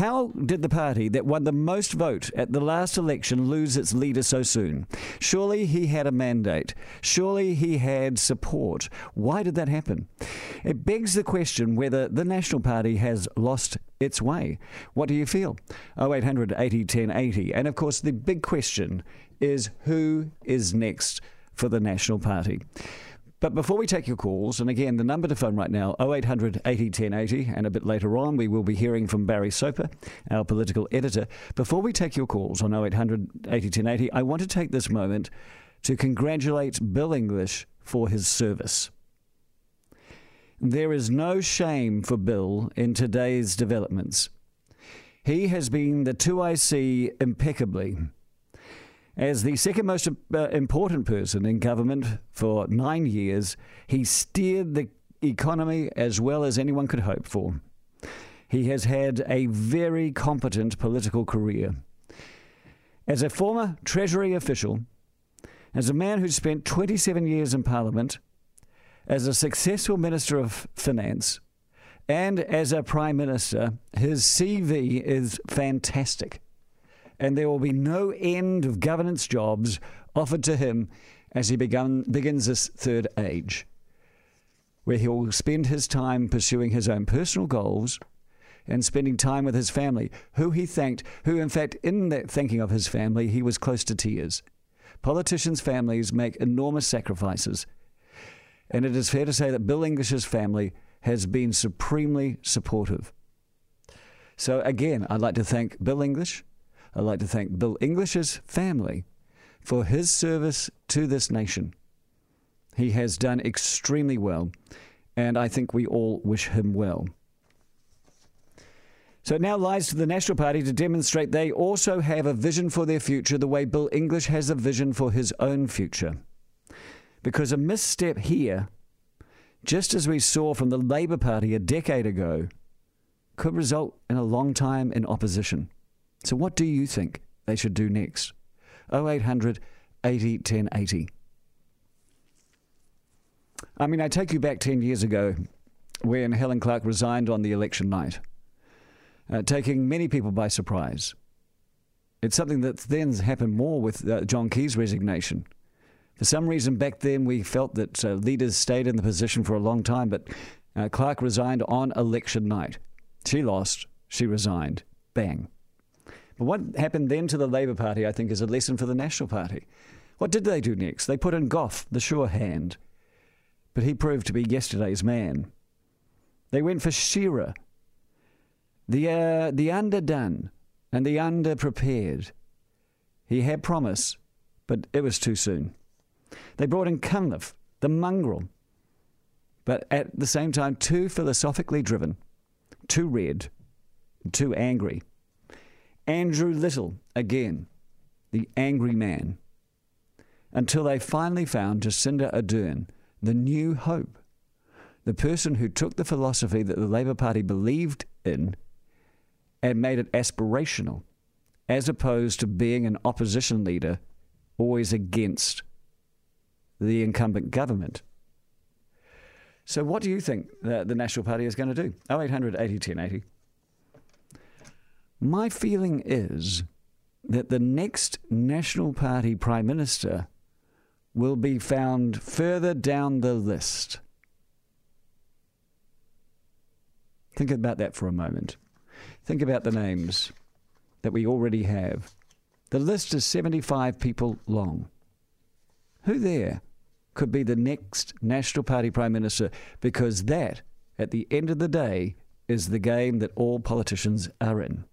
How did the party that won the most vote at the last election lose its leader so soon? Surely he had a mandate. Surely he had support. Why did that happen? It begs the question whether the National Party has lost its way. What do you feel? 0800 80 10 80. And of course, the big question is who is next for the National Party? But before we take your calls, and again, the number to phone right now, 0800 80 1080, and a bit later on, we will be hearing from Barry Soper, our political editor. Before we take your calls on 0800 80 1080, I want to take this moment to congratulate Bill English for his service. There is no shame for Bill in today's developments. He has been the 2IC impeccably. As the second most uh, important person in government for nine years, he steered the economy as well as anyone could hope for. He has had a very competent political career. As a former Treasury official, as a man who spent 27 years in Parliament, as a successful Minister of Finance, and as a Prime Minister, his CV is fantastic and there will be no end of governance jobs offered to him as he begun, begins this third age, where he will spend his time pursuing his own personal goals and spending time with his family, who he thanked, who, in fact, in that thinking of his family, he was close to tears. Politicians' families make enormous sacrifices. And it is fair to say that Bill English's family has been supremely supportive. So, again, I'd like to thank Bill English I'd like to thank Bill English's family for his service to this nation. He has done extremely well, and I think we all wish him well. So it now lies to the National Party to demonstrate they also have a vision for their future the way Bill English has a vision for his own future. Because a misstep here, just as we saw from the Labour Party a decade ago, could result in a long time in opposition. So, what do you think they should do next? 0800 80 10 80. I mean, I take you back 10 years ago when Helen Clark resigned on the election night, uh, taking many people by surprise. It's something that then happened more with uh, John Key's resignation. For some reason, back then, we felt that uh, leaders stayed in the position for a long time, but uh, Clark resigned on election night. She lost, she resigned. Bang. But what happened then to the Labour Party, I think, is a lesson for the National Party. What did they do next? They put in Goff, the sure hand. But he proved to be yesterday's man. They went for Shearer, the, uh, the underdone and the underprepared. He had promise, but it was too soon. They brought in Cunliffe, the mongrel, but at the same time, too philosophically driven, too red, too angry. Andrew Little, again, the angry man, until they finally found Jacinda Ardern, the new hope, the person who took the philosophy that the Labour Party believed in and made it aspirational, as opposed to being an opposition leader always against the incumbent government. So, what do you think the, the National Party is going to do? 0800 80 1080. My feeling is that the next National Party Prime Minister will be found further down the list. Think about that for a moment. Think about the names that we already have. The list is 75 people long. Who there could be the next National Party Prime Minister? Because that, at the end of the day, is the game that all politicians are in.